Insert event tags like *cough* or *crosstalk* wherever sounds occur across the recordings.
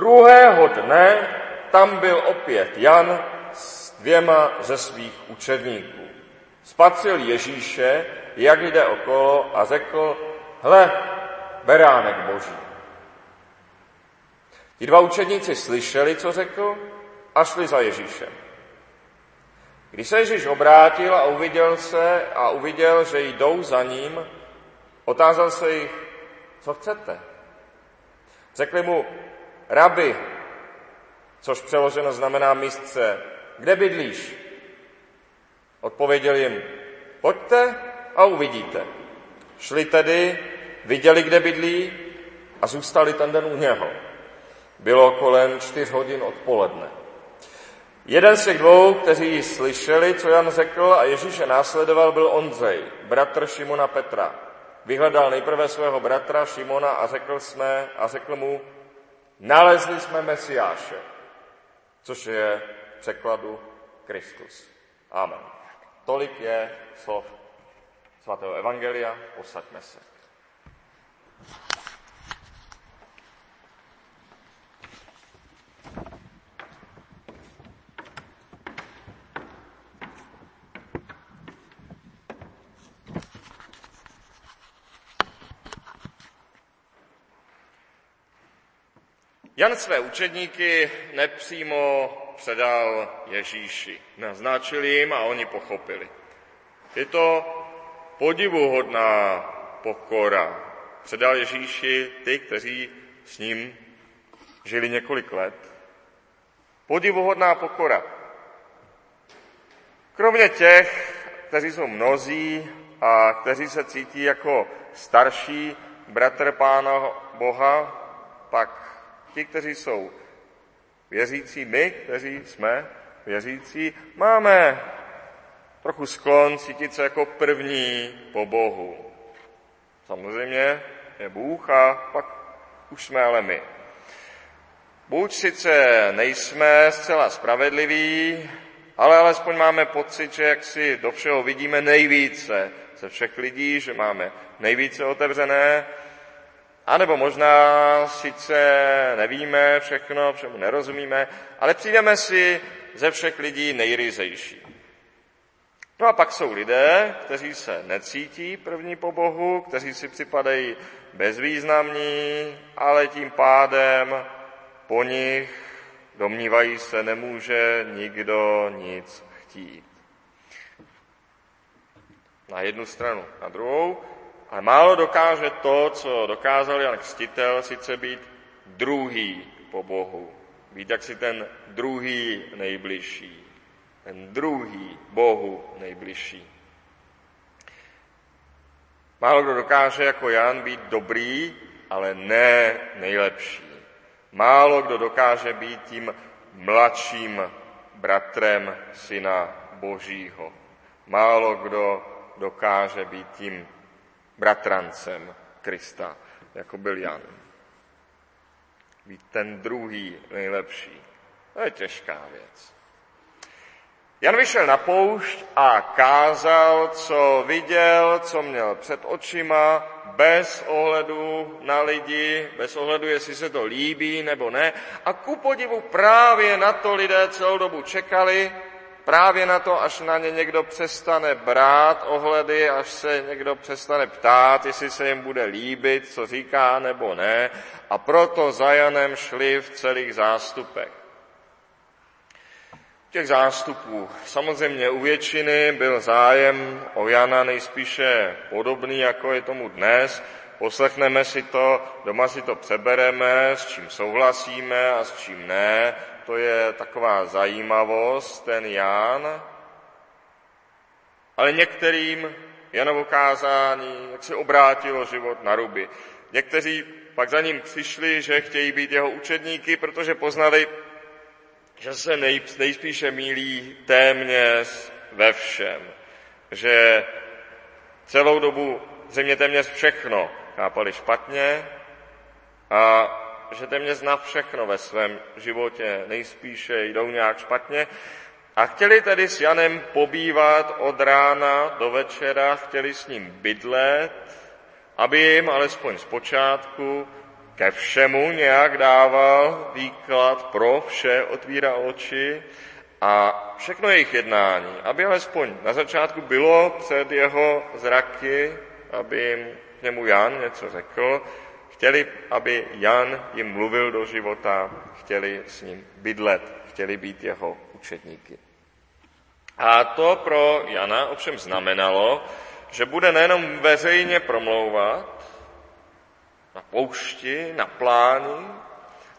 Druhého dne tam byl opět Jan s dvěma ze svých učedníků. Spatřil Ježíše, jak jde okolo a řekl, hle, beránek boží. Ti dva učedníci slyšeli, co řekl, a šli za Ježíšem. Když se Ježíš obrátil a uviděl se a uviděl, že jdou za ním, otázal se jich, co chcete? Řekli mu, rabi, což přeloženo znamená místce, kde bydlíš? Odpověděl jim, pojďte a uvidíte. Šli tedy, viděli, kde bydlí a zůstali ten den u něho. Bylo kolem čtyř hodin odpoledne. Jeden z těch dvou, kteří slyšeli, co Jan řekl a Ježíše následoval, byl Ondřej, bratr Šimona Petra. Vyhledal nejprve svého bratra Šimona a řekl, jsme, a řekl mu, nalezli jsme Mesiáše, což je v překladu Kristus. Amen. Tolik je slov svatého Evangelia, posaďme se. Jan své učedníky nepřímo předal Ježíši. Naznačil jim a oni pochopili. Je to podivuhodná pokora. Předal Ježíši ty, kteří s ním žili několik let. Podivuhodná pokora. Kromě těch, kteří jsou mnozí a kteří se cítí jako starší bratr Pána Boha, pak ti, kteří jsou věřící, my, kteří jsme věřící, máme trochu sklon cítit se jako první po Bohu. Samozřejmě je Bůh a pak už jsme ale my. Buď sice nejsme zcela spravedliví, ale alespoň máme pocit, že jak si do všeho vidíme nejvíce ze všech lidí, že máme nejvíce otevřené a nebo možná sice nevíme všechno, všemu nerozumíme, ale přijdeme si ze všech lidí nejryzejší. No a pak jsou lidé, kteří se necítí první po Bohu, kteří si připadají bezvýznamní, ale tím pádem po nich domnívají se, nemůže nikdo nic chtít. Na jednu stranu. Na druhou ale málo dokáže to, co dokázal Jan Křtitel, sice být druhý po Bohu. Být jak si ten druhý nejbližší. Ten druhý Bohu nejbližší. Málo kdo dokáže jako Jan být dobrý, ale ne nejlepší. Málo kdo dokáže být tím mladším bratrem syna Božího. Málo kdo dokáže být tím bratrancem Krista, jako byl Jan. Být ten druhý nejlepší. To je těžká věc. Jan vyšel na poušť a kázal, co viděl, co měl před očima, bez ohledu na lidi, bez ohledu, jestli se to líbí nebo ne. A ku podivu právě na to lidé celou dobu čekali, Právě na to, až na ně někdo přestane brát ohledy, až se někdo přestane ptát, jestli se jim bude líbit, co říká nebo ne. A proto za Janem šli v celých zástupech. Těch zástupů. Samozřejmě u většiny byl zájem o Jana nejspíše podobný, jako je tomu dnes. Poslechneme si to, doma si to přebereme, s čím souhlasíme a s čím ne to je taková zajímavost, ten Jan, ale některým Janovo kázání, jak se obrátilo život na ruby. Někteří pak za ním přišli, že chtějí být jeho učedníky, protože poznali, že se nejspíše mílí téměř ve všem. Že celou dobu země téměř všechno chápali špatně a že téměř na všechno ve svém životě nejspíše jdou nějak špatně. A chtěli tedy s Janem pobývat od rána do večera, chtěli s ním bydlet, aby jim alespoň z počátku ke všemu nějak dával výklad, pro vše otvíral oči a všechno jejich jednání, aby alespoň na začátku bylo před jeho zraky, aby jim němu Jan něco řekl, chtěli, aby Jan jim mluvil do života, chtěli s ním bydlet, chtěli být jeho učedníky. A to pro Jana ovšem znamenalo, že bude nejenom veřejně promlouvat na poušti, na pláni,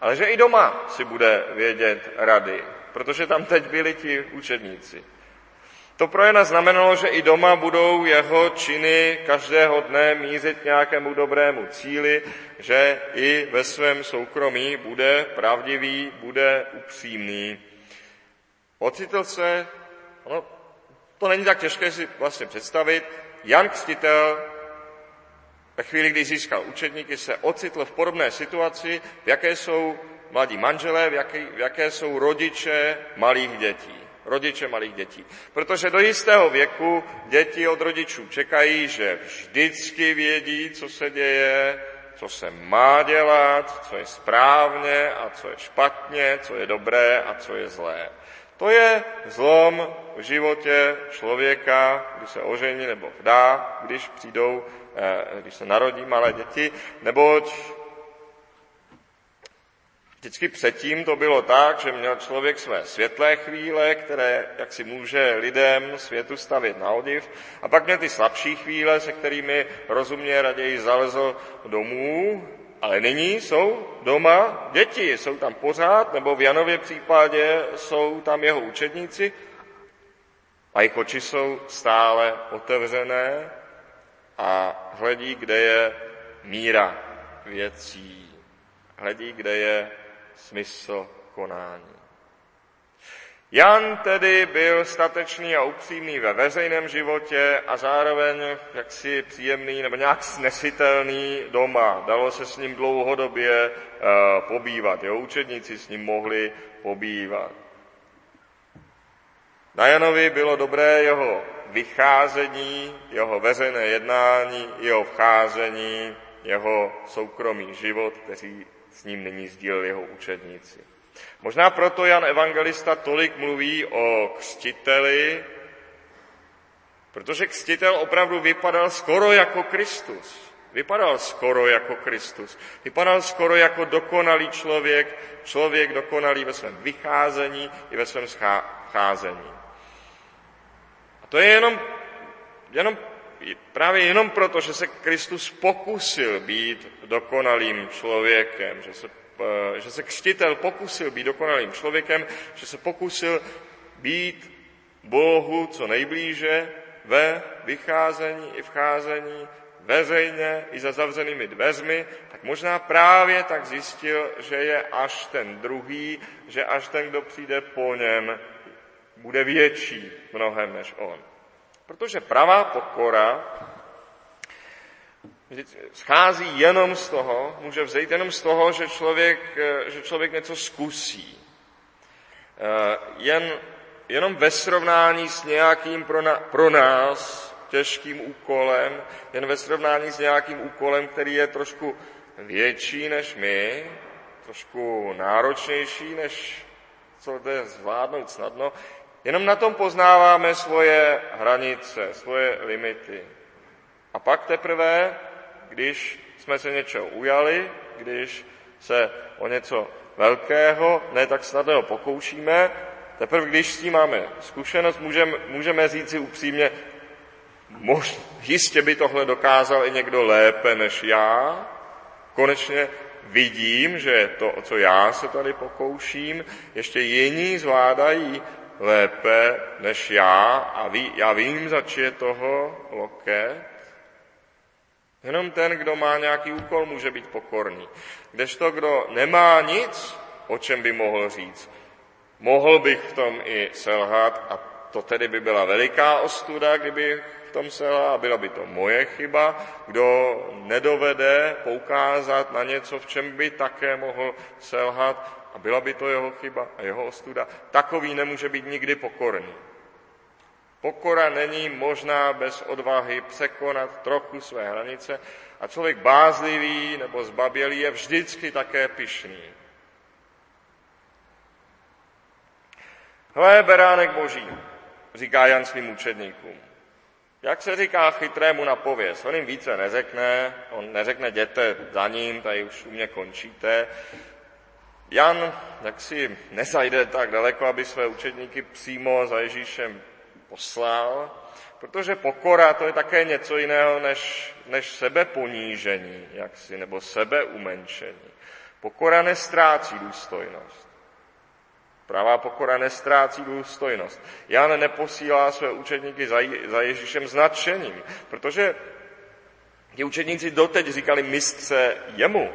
ale že i doma si bude vědět rady, protože tam teď byli ti učedníci. To pro Jana znamenalo, že i doma budou jeho činy každého dne mířit nějakému dobrému cíli, že i ve svém soukromí bude pravdivý, bude upřímný. Ocitl se, no, to není tak těžké si vlastně představit, Jan Kstitel ve chvíli, kdy získal učedníky, se ocitl v podobné situaci, v jaké jsou mladí manželé, v jaké, v jaké jsou rodiče malých dětí. Rodiče malých dětí. Protože do jistého věku děti od rodičů čekají, že vždycky vědí, co se děje, co se má dělat, co je správně a co je špatně, co je dobré a co je zlé. To je zlom v životě člověka, když se ožení nebo vdá, když přijdou, eh, když se narodí malé děti, neboť Vždycky předtím to bylo tak, že měl člověk své světlé chvíle, které jak si může lidem světu stavit na odiv, a pak měl ty slabší chvíle, se kterými rozumně raději zalezl domů, ale nyní jsou doma děti, jsou tam pořád, nebo v Janově případě jsou tam jeho učedníci a jejich oči jsou stále otevřené a hledí, kde je míra věcí. Hledí, kde je smysl konání. Jan tedy byl statečný a upřímný ve veřejném životě a zároveň jaksi příjemný nebo nějak snesitelný doma. Dalo se s ním dlouhodobě uh, pobývat. Jeho učedníci s ním mohli pobývat. Na Janovi bylo dobré jeho vycházení, jeho veřejné jednání, jeho vcházení, jeho soukromý život, který s ním nyní sdíleli jeho učedníci. Možná proto Jan Evangelista tolik mluví o křtiteli, protože křtitel opravdu vypadal skoro jako Kristus. Vypadal skoro jako Kristus. Vypadal skoro jako dokonalý člověk, člověk dokonalý ve svém vycházení i ve svém scházení. A to je jenom, jenom právě jenom proto, že se Kristus pokusil být dokonalým člověkem, že se, eh, že se křtitel pokusil být dokonalým člověkem, že se pokusil být Bohu co nejblíže ve vycházení i vcházení, veřejně i za zavřenými dveřmi, tak možná právě tak zjistil, že je až ten druhý, že až ten, kdo přijde po něm, bude větší mnohem než on. Protože pravá pokora schází jenom z toho, může vzejít jenom z toho, že člověk, že člověk něco zkusí. Eh, jen, jenom ve srovnání s nějakým pro, na, pro nás těžkým úkolem, jen ve srovnání s nějakým úkolem, který je trošku větší než my, trošku náročnější, než co jde zvládnout snadno, Jenom na tom poznáváme svoje hranice, svoje limity. A pak teprve, když jsme se něčeho ujali, když se o něco velkého, ne tak snadného pokoušíme, teprve když s tím máme zkušenost, můžeme, můžeme říct si upřímně, mož, jistě by tohle dokázal i někdo lépe než já. Konečně vidím, že to, o co já se tady pokouším, ještě jiní zvládají lépe než já a ví, já vím, za je toho loket. Jenom ten, kdo má nějaký úkol, může být pokorný. Kdežto, kdo nemá nic, o čem by mohl říct, mohl bych v tom i selhat a to tedy by byla veliká ostuda, kdyby v tom selhal a byla by to moje chyba, kdo nedovede poukázat na něco, v čem by také mohl selhat, a byla by to jeho chyba a jeho ostuda, takový nemůže být nikdy pokorný. Pokora není možná bez odvahy překonat trochu své hranice a člověk bázlivý nebo zbabělý je vždycky také pyšný. Hle, beránek boží, říká Jan svým učedníkům. Jak se říká chytrému na pověst? On jim více neřekne, on neřekne, jděte za ním, tady už u mě končíte. Jan tak si nezajde tak daleko, aby své učedníky přímo za Ježíšem poslal, protože pokora to je také něco jiného než, než sebeponížení, jaksi, nebo sebeumenšení. Pokora nestrácí důstojnost. Pravá pokora nestrácí důstojnost. Jan neposílá své učedníky za, za Ježíšem značením, protože ti učedníci doteď říkali mistře jemu.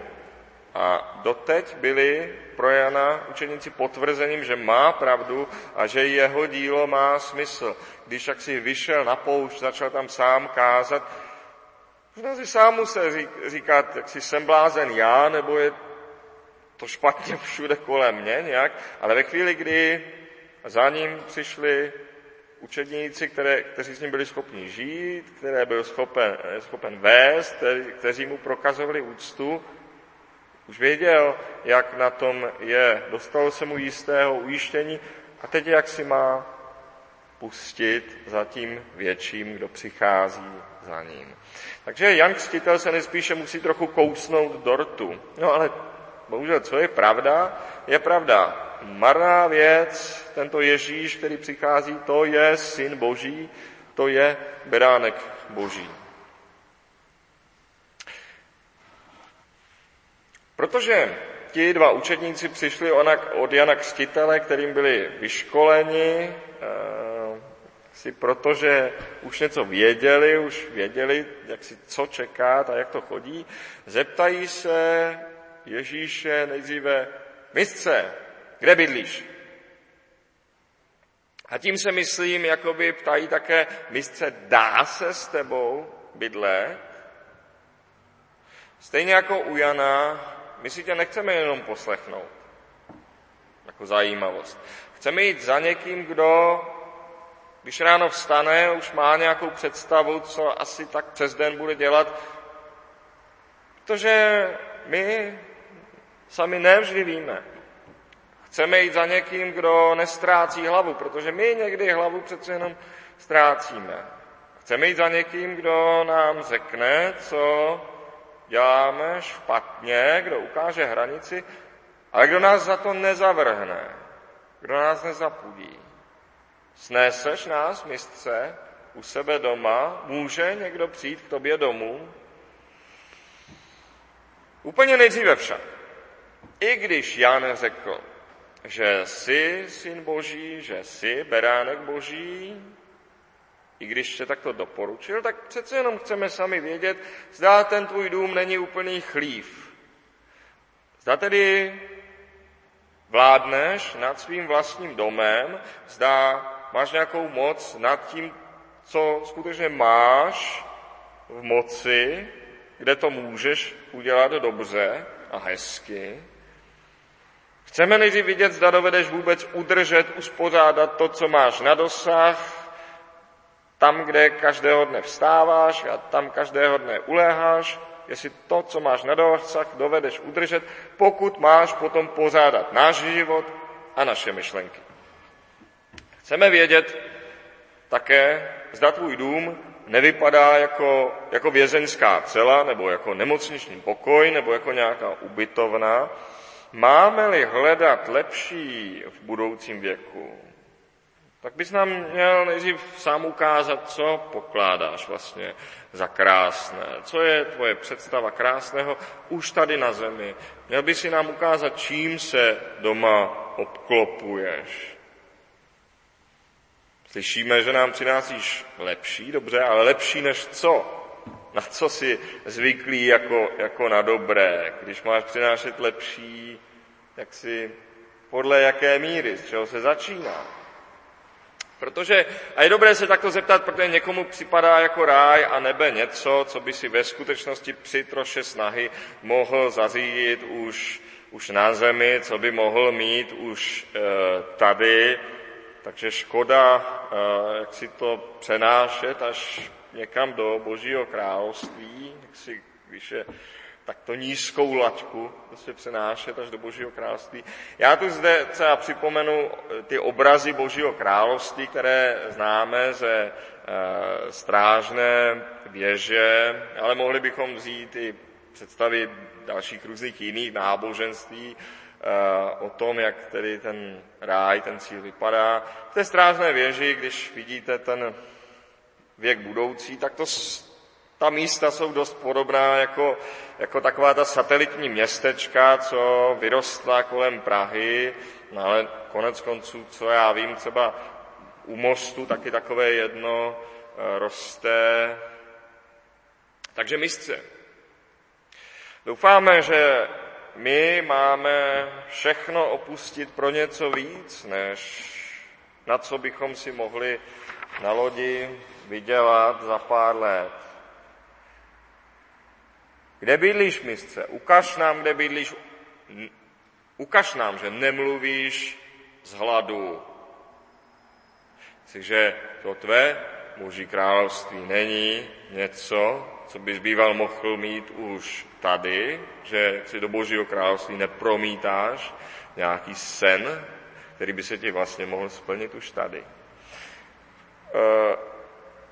A doteď byli pro Jana učeníci potvrzením, že má pravdu a že jeho dílo má smysl. Když jak si vyšel na poušť, začal tam sám kázat, možná si sám musel říkat, jak si jsem blázen já, nebo je to špatně *laughs* všude kolem mě nějak, ale ve chvíli, kdy za ním přišli učedníci, které, kteří s ním byli schopni žít, které byl schopen, schopen vést, kteří, kteří mu prokazovali úctu, už věděl, jak na tom je. Dostalo se mu jistého ujištění a teď jak si má pustit za tím větším, kdo přichází za ním. Takže Jan Kstitel se nejspíše musí trochu kousnout dortu. No ale bohužel, co je pravda? Je pravda. Marná věc, tento Ježíš, který přichází, to je syn Boží, to je beránek Boží. Protože ti dva učedníci přišli od Jana Křtitele, kterým byli vyškoleni, eh, si protože už něco věděli, už věděli, jak si co čekat a jak to chodí, zeptají se Ježíše nejdříve, mistře, kde bydlíš? A tím se myslím, jakoby ptají také, mistře, dá se s tebou bydlet? Stejně jako u Jana, my si tě nechceme jenom poslechnout, jako zajímavost. Chceme jít za někým, kdo, když ráno vstane, už má nějakou představu, co asi tak přes den bude dělat, protože my sami nevždy víme. Chceme jít za někým, kdo nestrácí hlavu, protože my někdy hlavu přece jenom ztrácíme. Chceme jít za někým, kdo nám řekne, co děláme špatně, kdo ukáže hranici, ale kdo nás za to nezavrhne, kdo nás nezapudí. Sneseš nás, mistře, u sebe doma, může někdo přijít k tobě domů? Úplně nejdříve však, i když Jan řekl, že jsi syn boží, že jsi beránek boží, i když se takto doporučil, tak přece jenom chceme sami vědět, zda ten tvůj dům není úplný chlív. Zda tedy vládneš nad svým vlastním domem, zda máš nějakou moc nad tím, co skutečně máš v moci, kde to můžeš udělat dobře a hezky. Chceme nejdřív vidět, zda dovedeš vůbec udržet, uspořádat to, co máš na dosah, tam, kde každého dne vstáváš a tam každého dne uléháš, jestli to, co máš na dosah, dovedeš udržet, pokud máš potom pořádat náš život a naše myšlenky. Chceme vědět také, zda tvůj dům nevypadá jako, jako vězeňská cela, nebo jako nemocniční pokoj, nebo jako nějaká ubytovna. Máme-li hledat lepší v budoucím věku, tak bys nám měl nejdřív sám ukázat, co pokládáš vlastně za krásné. Co je tvoje představa krásného už tady na zemi. Měl bys si nám ukázat, čím se doma obklopuješ. Slyšíme, že nám přinášíš lepší, dobře, ale lepší než co? Na co si zvyklý jako, jako na dobré? Když máš přinášet lepší, tak si podle jaké míry, z čeho se začíná? Protože, a je dobré se takto zeptat, protože někomu připadá jako ráj a nebe něco, co by si ve skutečnosti při troše snahy mohl zařídit už, už na zemi, co by mohl mít už e, tady, takže škoda, eh, jak si to přenášet až někam do Božího království, jak si, když je takto nízkou laťku se přenášet až do Božího království. Já tu zde třeba připomenu ty obrazy Božího království, které známe ze e, strážné věže, ale mohli bychom vzít i představy dalších různých jiných náboženství, e, o tom, jak tedy ten ráj, ten cíl vypadá. V té strážné věži, když vidíte ten věk budoucí, tak to ta místa jsou dost podobná jako, jako taková ta satelitní městečka, co vyrostla kolem Prahy, no ale konec konců, co já vím, třeba u mostu taky takové jedno e, roste. Takže mistře. Doufáme, že my máme všechno opustit pro něco víc, než na co bychom si mohli na lodi vydělat za pár let. Kde bydlíš, mistře? Ukaž nám, kde bydlíš. Ukaž nám, že nemluvíš z hladu. že to tvé boží království není něco, co bys býval mohl mít už tady, že si do božího království nepromítáš nějaký sen, který by se ti vlastně mohl splnit už tady. E,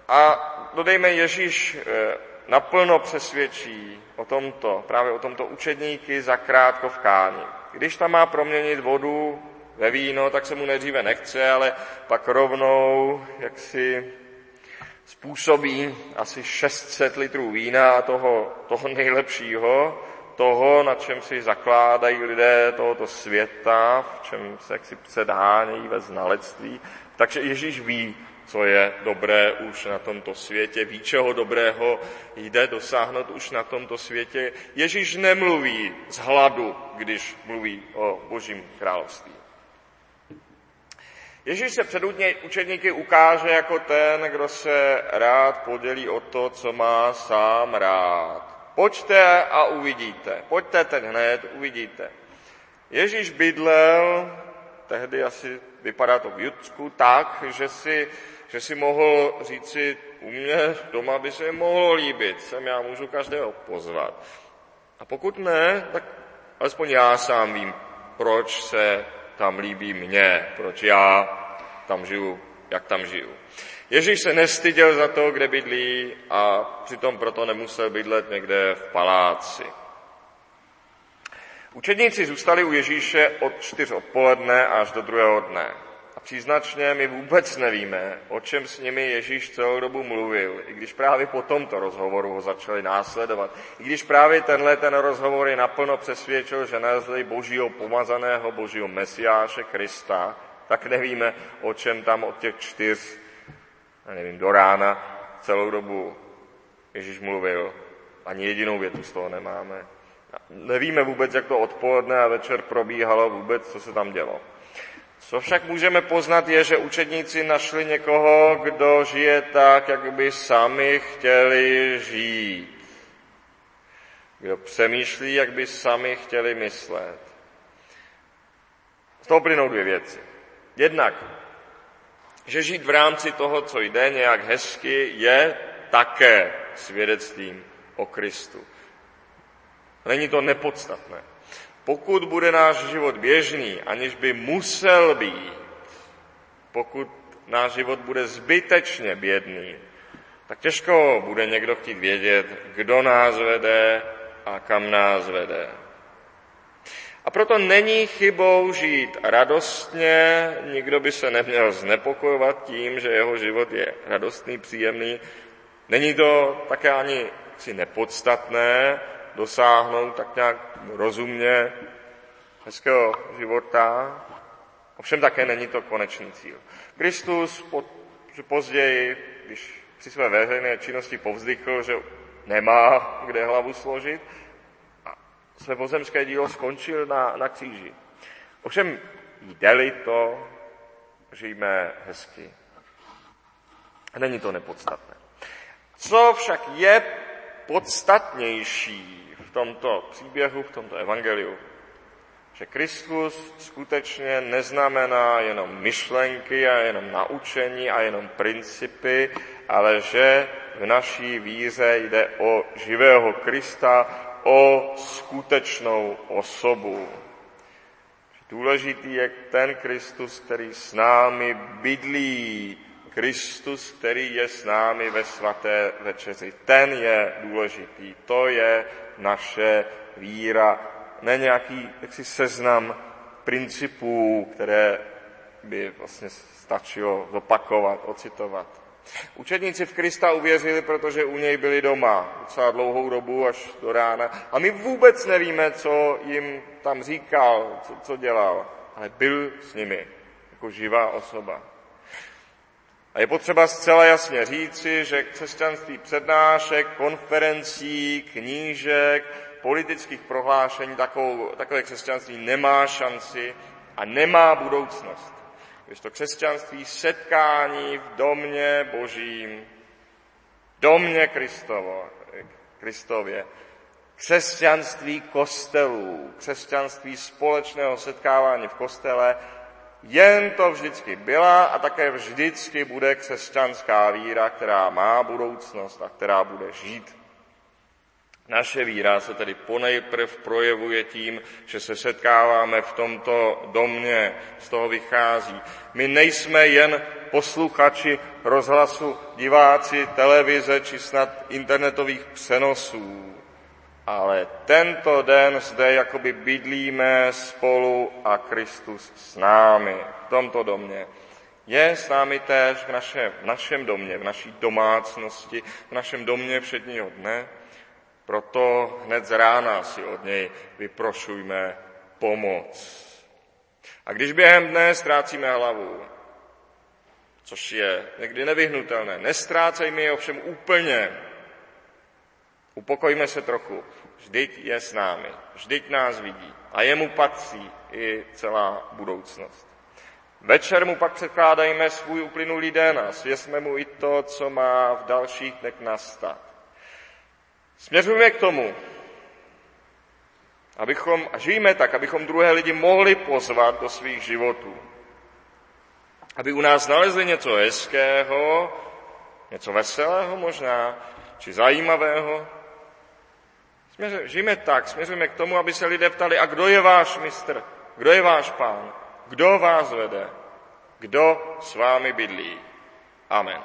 a dodejme, Ježíš e, naplno přesvědčí o tomto, právě o tomto učedníky zakrátko v káni. Když tam má proměnit vodu ve víno, tak se mu nejdříve nechce, ale pak rovnou, jak si způsobí asi 600 litrů vína a toho, toho nejlepšího, toho, na čem si zakládají lidé tohoto světa, v čem se jaksi předhánějí ve znalectví. Takže Ježíš ví, co je dobré už na tomto světě, ví, čeho dobrého jde dosáhnout už na tomto světě. Ježíš nemluví z hladu, když mluví o Božím království. Ježíš se před učedníky ukáže jako ten, kdo se rád podělí o to, co má sám rád. Pojďte a uvidíte. Pojďte teď hned, uvidíte. Ježíš bydlel, tehdy asi vypadá to v Judsku, tak, že si že si mohl říci, u mě doma by se mohlo líbit, sem já můžu každého pozvat. A pokud ne, tak alespoň já sám vím, proč se tam líbí mně, proč já tam žiju, jak tam žiju. Ježíš se nestyděl za to, kde bydlí a přitom proto nemusel bydlet někde v paláci. Učedníci zůstali u Ježíše od čtyř odpoledne až do druhého dne příznačně my vůbec nevíme, o čem s nimi Ježíš celou dobu mluvil, i když právě po tomto rozhovoru ho začali následovat. I když právě tenhle ten rozhovor je naplno přesvědčil, že nalezli božího pomazaného, božího mesiáše Krista, tak nevíme, o čem tam od těch čtyř, nevím, do rána celou dobu Ježíš mluvil. Ani jedinou větu z toho nemáme. Nevíme vůbec, jak to odpoledne a večer probíhalo vůbec, co se tam dělo. Co však můžeme poznat je, že učedníci našli někoho, kdo žije tak, jak by sami chtěli žít. Kdo přemýšlí, jak by sami chtěli myslet. Z toho plynou dvě věci. Jednak, že žít v rámci toho, co jde nějak hezky, je také svědectvím o Kristu. Není to nepodstatné. Pokud bude náš život běžný, aniž by musel být, pokud náš život bude zbytečně bědný, tak těžko bude někdo chtít vědět, kdo nás vede a kam nás vede. A proto není chybou žít radostně, nikdo by se neměl znepokojovat tím, že jeho život je radostný, příjemný. Není to také ani si nepodstatné, dosáhnout tak nějak rozumně hezkého života, ovšem také není to konečný cíl. Kristus po, později, když při své veřejné činnosti povzdychl, že nemá kde hlavu složit, a své pozemské dílo skončil na, na kříži. Ovšem jde-li to, žijeme hezky. Není to nepodstatné. Co však je podstatnější tomto příběhu, v tomto evangeliu, Že Kristus skutečně neznamená jenom myšlenky a jenom naučení a jenom principy, ale že v naší víře jde o živého Krista, o skutečnou osobu. Důležitý je ten Kristus, který s námi bydlí, Kristus, který je s námi ve svaté večeři. Ten je důležitý, to je naše víra, ne nějaký jaksi seznam principů, které by vlastně stačilo zopakovat, ocitovat. Učedníci v Krista uvěřili, protože u něj byli doma docela dlouhou dobu až do rána. A my vůbec nevíme, co jim tam říkal, co, co dělal, ale byl s nimi jako živá osoba. A je potřeba zcela jasně říci, že křesťanství přednášek, konferencí, knížek, politických prohlášení takovou, takové křesťanství nemá šanci a nemá budoucnost. Když to křesťanství setkání v domě božím, domě Kristovo, Kristově, křesťanství kostelů, křesťanství společného setkávání v kostele, jen to vždycky byla a také vždycky bude křesťanská víra, která má budoucnost a která bude žít. Naše víra se tedy ponejprv projevuje tím, že se setkáváme v tomto domě, z toho vychází. My nejsme jen posluchači rozhlasu, diváci televize či snad internetových přenosů, ale tento den zde jakoby bydlíme spolu a Kristus s námi v tomto domě. Je s námi též v našem, v našem domě, v naší domácnosti, v našem domě předního dne, proto hned z rána si od něj vyprošujme pomoc. A když během dne ztrácíme hlavu, což je někdy nevyhnutelné, nestrácejme je ovšem úplně. Upokojíme se trochu. Vždyť je s námi, vždyť nás vidí a jemu patří i celá budoucnost. Večer mu pak předkládajme svůj uplynulý den a svěsme mu i to, co má v dalších dnech nastat. Směřujeme k tomu, abychom, a žijeme tak, abychom druhé lidi mohli pozvat do svých životů. Aby u nás nalezli něco hezkého, něco veselého možná, či zajímavého. Žijeme tak, směřujeme k tomu, aby se lidé ptali, a kdo je váš mistr, kdo je váš pán, kdo vás vede, kdo s vámi bydlí. Amen.